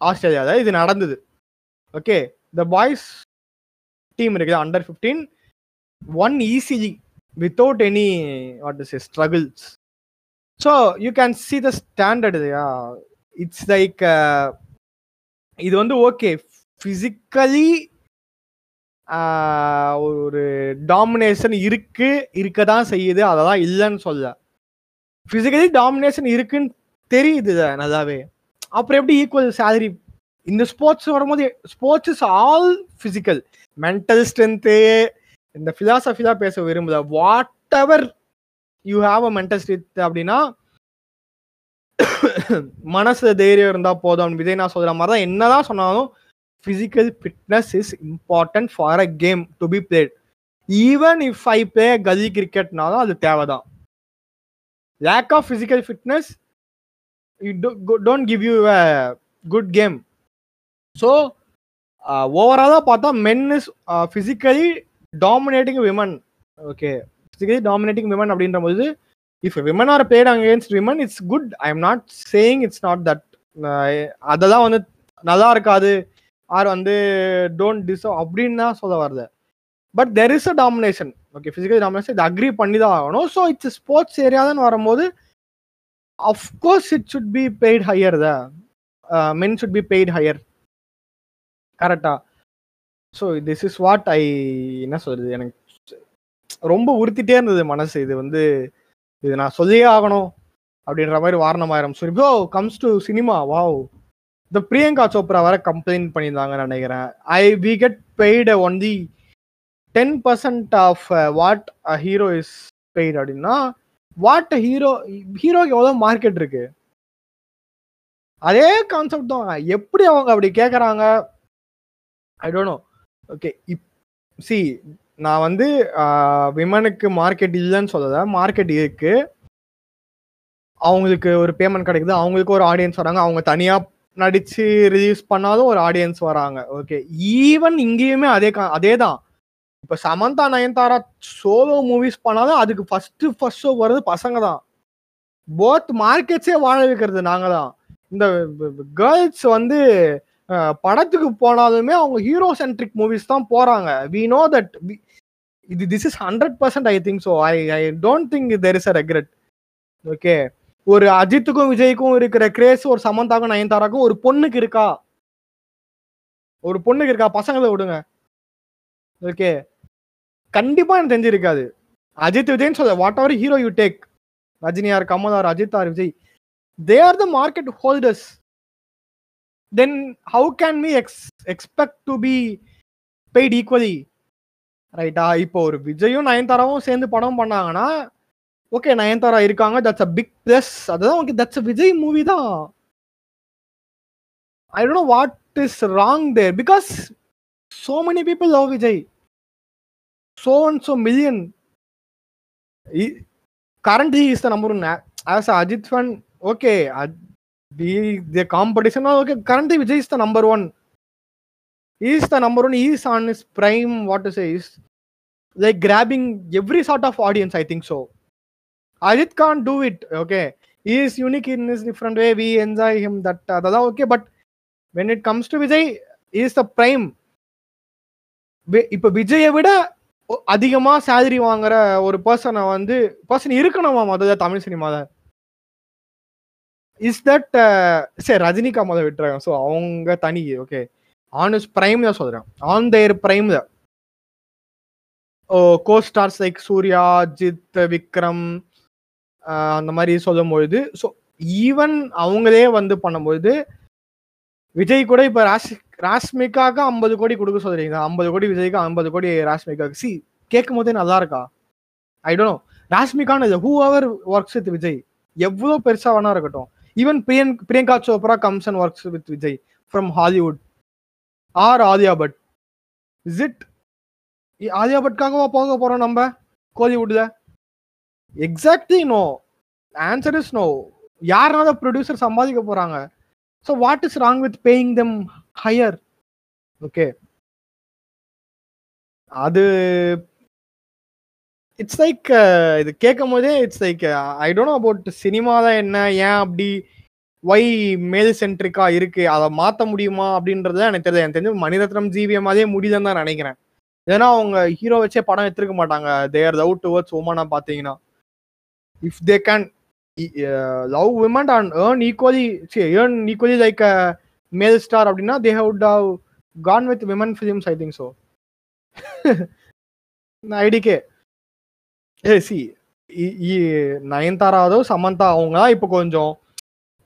ஆஸ்திரேலியாவில் இது நடந்தது. Okay the boys team இருக்குது under fifteen won easily without any what is struggles so you can see the standard இல்லையா it's like இது வந்து okay physically uh, ஒரு domination இருக்கு இருக்க தான் செய்யுது அதெல்லாம் இல்லைன்னு சொல்ல. ஃபிசிக்கலி டாமினேஷன் இருக்குன்னு தெரியுது நல்லாவே. அப்புறம் எப்படி ஈக்குவல் சேலரி இந்த ஸ்போர்ட்ஸ் வரும்போது sports is all physical mental strength இந்த ஃபிலாசபிலா பேச விரும்புத. Whatever you have a mental strength அப்படின்னா மனசு தைரியம் இருந்தால் போதும் விஜய் நான் சொல்ற மாதிரி தான் என்னதான் சொன்னாலும் physical fitness is important for a game to be played even if I play gully கிரிக்கெட்னாலும் அது தேவைதான். Lack of physical fitness don't give you a good game so ஓவராலாக பார்த்தா men is physically dominating women okay physically dominating women அப்படின்ற போது if women are played against women it's good I am not saying it's not that அதெல்லாம் வந்து நல்லா இருக்காது. R வந்து don't deserve அப்படின்னு தான் சொல்ல வருது but there is a domination okay physical domination இது அக்ரி பண்ணி தான் ஆகணும் ஸோ இட்ஸ் ஸ்போர்ட்ஸ் ஏரியாதான் வரும்போது of course it should be paid higher the men should be paid higher கரெக்டா so this is what I என்ன சொல்றது எனக்கு ரொம்ப உறுத்திட்டே இருந்தது மனசு. இது வந்து இது நான் சொல்லியே ஆகணும் அப்படின்ற மாதிரி வாரணம் ஆயிரம் சரி bro comes to cinema wow இந்த பிரியங்கா சோப்ரா வர கம்ப்ளைண்ட் பண்ணியிருந்தாங்கன்னு நினைக்கிறேன். I we get paid one the ten percent of what a hero is paid அப்படின்னா வாட் ஹீரோ ஹீரோக்கு எவ்வளோ மார்க்கெட் இருக்கு? அதே கான்செப்ட் தான். எப்படி அவங்க அப்படி கேட்குறாங்க I don't know okay if see நான் வந்து விமனுக்கு மார்க்கெட் இல்லைன்னு சொல்லல. மார்க்கெட் இருக்கு. அவங்களுக்கு ஒரு பேமெண்ட் கிடைக்குது. அவங்களுக்கு ஒரு ஆடியன்ஸ் வராங்க. அவங்க தனியா நடிச்சு ரிலீஸ் பண்ணாலும் ஒரு ஆடியன்ஸ் வராங்க. ஓகே ஈவன் இங்கேயுமே அதே கா- அதே தான் இப்ப சமந்தா நயன்தாரா சோலோ மூவிஸ் பண்ணாலும் அதுக்கு ஃபர்ஸ்ட் ஃபர்ஸ்ட் ஷோ வர்றது பசங்க தான் போத் மார்க்கெட்ஸே வாழ வைக்கிறது நாங்க தான் இந்த கேர்ள்ஸ் வந்து படத்துக்கு போனாலுமே அவங்க ஹீரோ சென்ட்ரிக் மூவிஸ் தான் போறாங்க. வி நோ தட் இது this is hundred percent I think so I I don't think there is a regret okay ஒரு அஜித்துக்கும் விஜய்க்கும் இருக்கிற கிரேஸ் ஒரு சமந்தாக்கும் நயன்தாராக்கும் ஒரு பொண்ணுக்கு இருக்கா? ஒரு பொண்ணுக்கு இருக்கா? பசங்களை விடுங்க. ஓகே கண்டிப்பா எனக்கு தெரிஞ்சிருக்காது. அஜித் விஜய்னு சொல்ல whatever hero you take Rajini or Kamal Ajith or Vijay. They are the market holders then how can we ex expect to be paid equally ரைட்டா இப்போ ஒரு விஜயும் நயன்தாராவும் சேர்ந்து படம் பண்ணாங்கன்னா ஓகே நயன்தாரா இருக்காங்க தட்ஸ் அ பிக் ப்ளஸ் அதுதான் okay that's a Vijay movie தான். I don't know what is wrong there because so many people love Vijay. So and so million. He, currently, he is the number one. As a Ajit fan, okay, Aj- the the competition, okay. Currently, Vijay is the number one. He is the number one. He is on his prime. What to say is like grabbing every sort of audience. I think so. Ajit can't do it. Okay, he is unique in his different way. We enjoy him. That uh, that's okay. But when it comes to Vijay, he is the prime. We- இப்ப விஜயை விட ஒ- அதிகமா salary வாங்குற ஒரு பர்சனை வந்து person இருக்கணுமா முதல்ல தமிழ் சினிமால இஸ் தட் சரி ரஜினிகா முதல் விட்டுறாங்க ஸோ அவங்க தனி ஓகே ஆன் இஸ் பிரைம் தான் சொல்றேன். ஆன் தேர் பிரைம்ல ஓ go stars like Suriya Ajith Vikram அந்த மாதிரி சொல்லும்பொழுது ஸோ ஈவன் அவங்களே வந்து பண்ணும்பொழுது விஜய் கூட இப்போ ராஷ் ராஷ்மிகாக்கு ஐம்பது கோடி கொடுக்க சொல்றீங்க. ஐம்பது கோடி விஜய்க்கு ஐம்பது கோடி ராஷ்மிகாக்கு சி கேட்கும் போதே நல்லா இருக்கா ஐ டோன்ட் நோ ராஷ்மிகான்னு whoever works with Vijay எவ்வளோ பெருசா வேணா இருக்கட்டும். Even Priyan Priyanka Chopra comes and works with Vijay from Hollywood or Alia Bhatt. Is it Alia பட்காகவா போக போறோம் நம்ம? கோலிவுட்ல? Exactly no answer is no யாருனால producer சம்பாதிக்க போறாங்க. So what is wrong with paying them higher okay அது it's like uh, இது கேட்கும் போதே it's like I uh, don't about cinema தான் என்ன ஏன் அப்படி ஒய் மேல் சென்ட்ரிக்கா இருக்கு அதை மாத்த முடியுமா அப்படின்றது தான் எனக்கு தெரியல எனக்கு தெரிஞ்சு மணிரத்னம் ஜீவியம் அதே முடியுதுன்னு தான் நினைக்கிறேன். ஏன்னா அவங்க ஹீரோ வச்சே படம் எடுத்துருக்க மாட்டாங்க. தேர் லவ் டுவர்ட்ஸ் உமனா பார்த்தீங்கன்னா. If they can love women and earn equally earn equally like male star அப்படின்னா they would have gone with women films I think so ஐடிக்கே A C நயன்தாராவதோ சமந்தா அவங்க தான் இப்போ கொஞ்சம்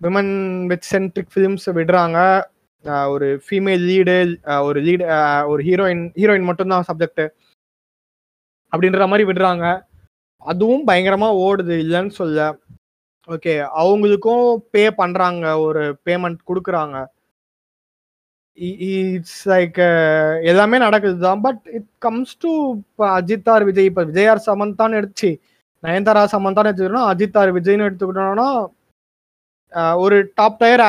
விமன் வித் சென்ட்ரிக் ஃபிலிம்ஸ் விடுறாங்க. ஒரு ஃபீமேல் லீடு ஒரு lead ஒரு ஹீரோயின் ஹீரோயின் மட்டும்தான் சப்ஜெக்ட் அப்படின்ற மாதிரி விடுறாங்க. அதுவும் பயங்கரமாக ஓடுது இல்லைன்னு சொல்ல. ஓகே அவங்களுக்கும் பே பண்ணுறாங்க ஒரு பேமெண்ட் கொடுக்குறாங்க. இட்ஸ் லைக் uh, எல்லாமே நடக்குது தான் பட் இட் கம்ஸ் டு இப்போ அஜித்தார் விஜய் இப்போ விஜய் ஆர் சமந்தான்னு எடுத்து நயன்தாரா சமந்தான்னு எடுத்துக்கிட்டோம்னா அஜித்தார் விஜய்னு எடுத்துக்கிட்டோம்னா ஒரு top tier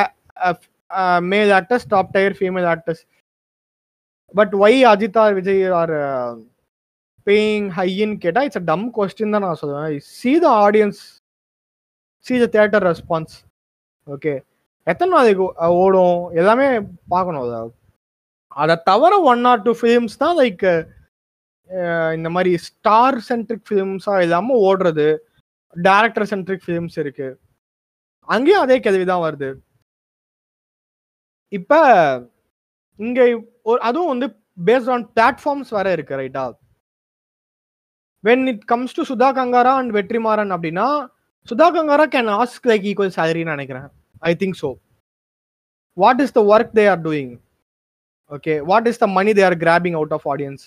male actors top tier female actors but why Ajith or Vijay are paying ஹையின்னு கேட்டால் இட்ஸ் அ டம் கொஸ்டின் தான் நான் சொல்லுவேன். See the audience see the theatre response okay எத்தனை நாளைக்கு ஓ- ஓடும்? எல்லாமே பார்க்கணும் அதை. அதை தவிர ஒன் ஆர் டூ ஃபிலிம்ஸ் தான் லைக் இந்த மாதிரி ஸ்டார் சென்ட்ரிக் ஃபிலிம்ஸாக இல்லாமல் ஓடுறது. டேரக்டர் சென்ட்ரிக் ஃபிலிம்ஸ் இருக்கு. அங்கேயும் அதே கேள்வி தான் வருது. இப்போ இங்கே ஒரு அதுவும் வந்து பேஸ்ட் ஆன் பிளாட்ஃபார்ம்ஸ் வேற இருக்கு ரைட்டா when it comes to Sudha Kongara and Vetrimaaran அப்படின்னா Sudha Kongara can ask like equal சேலரின்னு நினைக்கிறேன். I think so what is the work they are doing okay what is the money they are grabbing out of audience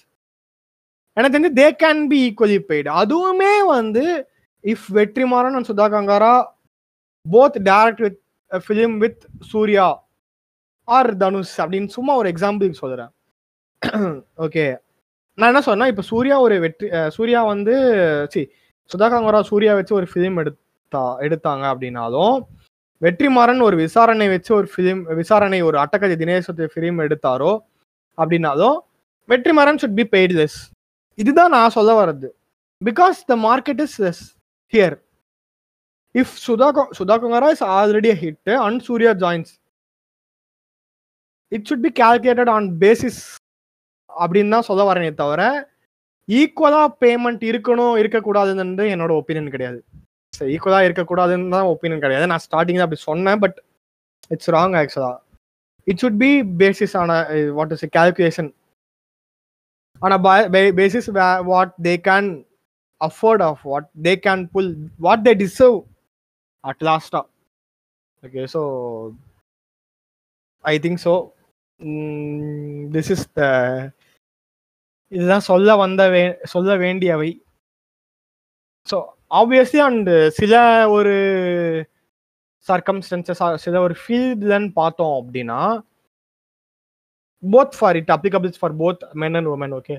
எனக்கு தெரிஞ்சு they can be equally paid அதுவுமே வந்து if Vetrimaaran and Sudha Kongara both direct with film with Suriya or Dhanush அப்படின்னு சும்மா ஒரு எக்ஸாம்பிளுக்கு சொல்கிறேன் okay நான் என்ன சொன்னேன் இப்போ சூர்யா ஒரு வெற்றி சூர்யா வந்து சி சுதா கங்கரா சூர்யா வச்சு ஒரு ஃபிலிம் எடுத்தா எடுத்தாங்க அப்படின்னாலும் வெற்றிமாறன் ஒரு விசாரணை வச்சு ஒரு ஃபிலிம் விசாரணை ஒரு அட்டக்கதை தினேசத்தை ஃபிலிம் எடுத்தாரோ அப்படின்னாலும் Vetrimaaran should be paid less இதுதான் நான் சொல்ல வர்றது. Because the market is less here if Sudha Sudha Kongara is already hit and Suriya joins it should be calculated on basis அப்படின்னு தான் சொல்ல வரேனே தவிர ஈக்குவலா பேமெண்ட் இருக்கணும் இருக்கக்கூடாதுன்னு என்னோட ஒப்பீனியன் கிடையாது. ஈக்குவலா இருக்கக்கூடாதுன்னு தான் ஒப்பீனியன் கிடையாது. நான் ஸ்டார்டிங்ல அப்படி சொன்னேன் பட் இட்ஸ் ராங் ஆக்சுவலா இட் சுட் பி பேசிஸ் ஆன வாட் இஸ் கேல்குலேஷன் ஆனால் basis what they can afford of what they can pull what they deserve at லாஸ்டா okay so I think so this is the இதுதான் சொல்ல வந்த வே சொல்ல வேண்டியவை. ஸோ ஆப்வியஸ்லி அண்ட் சில ஒரு சர்க்கம்ஸ்டன்சஸ் சில ஒரு ஃபீல்ட்லன்னு பார்த்தோம் அப்படின்னா both for it applicables for both men and woman okay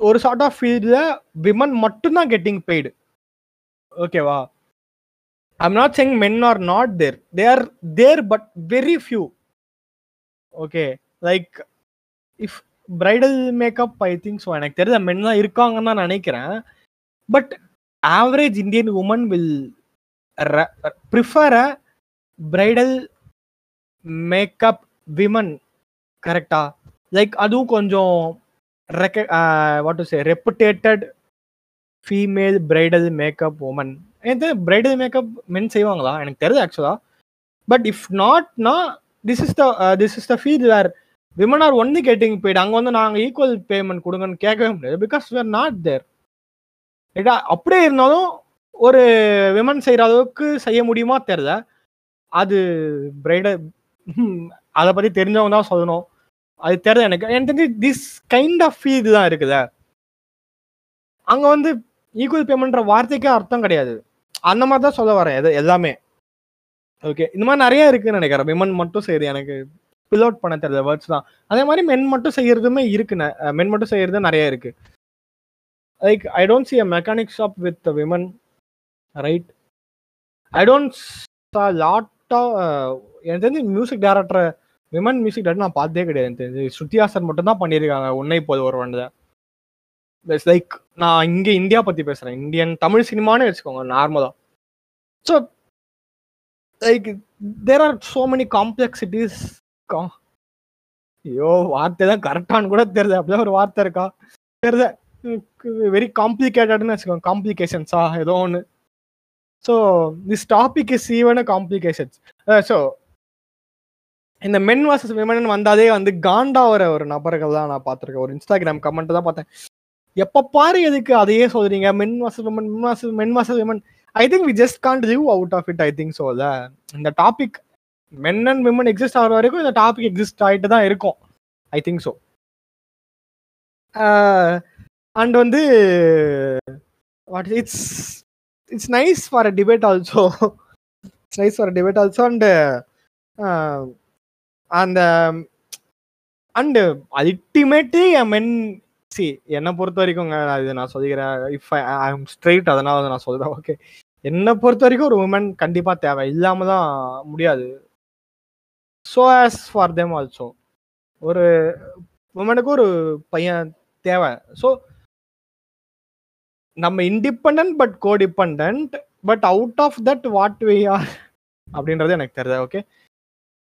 ஒரு சார்ட் ஆஃப் ஃபீல்டில் விமன் மட்டும்தான் கெட்டிங் பெய்டு ஓகேவா I'm not saying men are not there they are there but very few okay like if bridal makeup I think so எனக்கு தெரிஞ்ச men தான் இருக்காங்கன்னு தான் நினைக்கிறேன். But average Indian woman will prefer a bridal makeup women கரெக்டா like அதுவும் கொஞ்சம் ரெக்க what to say reputated female bridal makeup woman எனக்கு பிரைடல் மேக்கப் மென் செய்வாங்களா? எனக்கு தெரியுது ஆக்சுவலாக but if நாட்னா this is the this is the field where women are only getting paid அங்கே வந்து நாங்கள் ஈக்குவல் பேமெண்ட் கொடுங்கன்னு கேட்கவே முடியாது. Because we are not there ரைட்டா அப்படியே இருந்தாலும் ஒரு விமன் செய்கிற அளவுக்கு செய்ய முடியுமா தெரியல. அது பிரைட அதை பற்றி தெரிஞ்சவங்க தான் சொல்லணும். அது தெரியல எனக்கு. எனக்கு தெரிஞ்சு திஸ் கைண்ட் ஆஃப் இது தான் இருக்குதா. அங்கே வந்து ஈக்குவல் பேமெண்ட்ற வார்த்தைக்கே அர்த்தம் கிடையாது. அந்த மாதிரி தான் சொல்ல வரேன். எது எல்லாமே. ஓகே இந்த மாதிரி நிறைய இருக்குன்னு நினைக்கிறேன். விமன் மட்டும் செய்யுது எனக்கு ஃபில் அவுட் பண்ண தெரியல வேர்ட்ஸ் தான். அதே மாதிரி மென் மட்டும் செய்யறதுமே இருக்கு மென் மட்டும் செய்யறது நிறைய இருக்குது இருக்கு like I don't see a mechanic shop with women right I don't lot எனக்கு தெரிஞ்சு music director women music director நான் பார்த்தே கிடையாது. எனக்கு தெரிஞ்சு ஸ்ருதிஹாசன் மட்டும் தான் பண்ணியிருக்காங்க. உன்னை போது ஒரு வண்டதை இட்ஸ் லைக் நான் இங்கே இந்தியா பற்றி பேசுகிறேன் இந்தியன் தமிழ் சினிமானே வச்சுக்கோங்க நார்மலாக so like there are so many complexities ஐயோ வார்த்தை தான் கரெக்டானு கூட தெரியுது அப்படிதான் ஒரு வார்த்தை இருக்கா? தெரியுது வெரி காம்ப்ளிகேட்டட்னு வச்சுக்கோங்க. காம்ப்ளிகேஷன்ஸா ஏதோ ஒன்று so this topic is even complications so இந்த மென் வாசஸ் விமன் வந்தாலே வந்து காண்டாவர ஒரு நபர்கள் தான் நான் பார்த்துருக்கேன். ஒரு இன்ஸ்டாகிராம் கமெண்ட் தான் பார்த்தேன். எப்போ பாரு எதுக்கு அதையே சொல்றீங்க? Men versus women men versus men versus women I think we just can't live out of it I think so இந்த topic men and women exist ஆகிற வரைக்கும் இந்த டாபிக் எக்ஸிஸ்ட் ஆகிட்டு தான் இருக்கும் ஐ திங்க் ஸோ அண்ட் வந்து what it's it's nice for a debate also it's nice for a debate also and அந்த and ultimately men see என்னை பொறுத்த வரைக்குங்க அது நான் சொல்லிக்கிறேன். இஃப் ஐ ஐம் ஸ்ட்ரெயிட் அதனால நான் சொல்றேன். ஓகே என்னை பொறுத்த வரைக்கும் ஒரு உமன் கண்டிப்பாக தேவை. இல்லாமல் தான் முடியாது. So as for them also ஒரு உமனுக்கு ஒரு பையன் தேவை. ஸோ நம்ம independent but codependent but out of that what we are அப்படின்றது எனக்கு தெரியுது ஓகே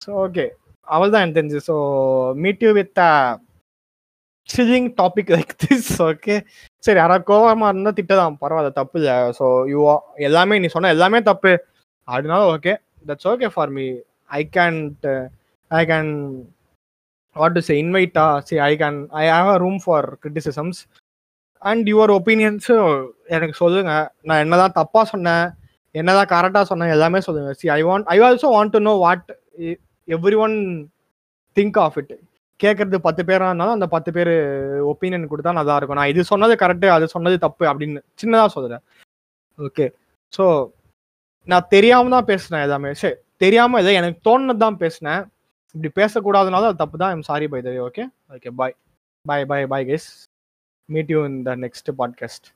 ஸோ ஓகே அவள் தான் எனக்கு தெரிஞ்சு. So meet you with chilling topic like this okay சரி யாராவது கோவமாக இருந்தால் திட்டதான் பரவாயில்ல தப்பு இல்லை. ஸோ யூ எல்லாமே நீ சொன்ன எல்லாமே தப்பு. அப்படின்னாலும் okay that's okay for me I can't I can what to say இன்வைட்டா see I can I have a room for criticisms and your ஒப்பீனியன்ஸும் எனக்கு சொல்லுங்க. நான் என்னதான் தப்பா சொன்னேன் என்னதான் கரெக்டாக சொன்னேன் எல்லாமே சொல்லுங்க. See I want I also want to know what everyone think of it கேட்கறது பத்து பேரா இருந்தாலும் அந்த பத்து பேர் ஒப்பீனியன் கொடுத்தா நல்லா இருக்கும். நான் இது சொன்னது கரெக்டு அது சொன்னது தப்பு அப்படின்னு சின்னதாக சொல்கிறேன் ஓகே ஸோ நான் தெரியாமல் தான் பேசுனேன் எல்லாமே. சரி தெரியாமல் இதை எனக்கு தோணுனது தான் பேசினேன். இப்படி பேசக்கூடாதுனால அது தப்பு தான். ஐம் சாரி பை தவி okay okay bye bye bye bye guess meet you in the next podcast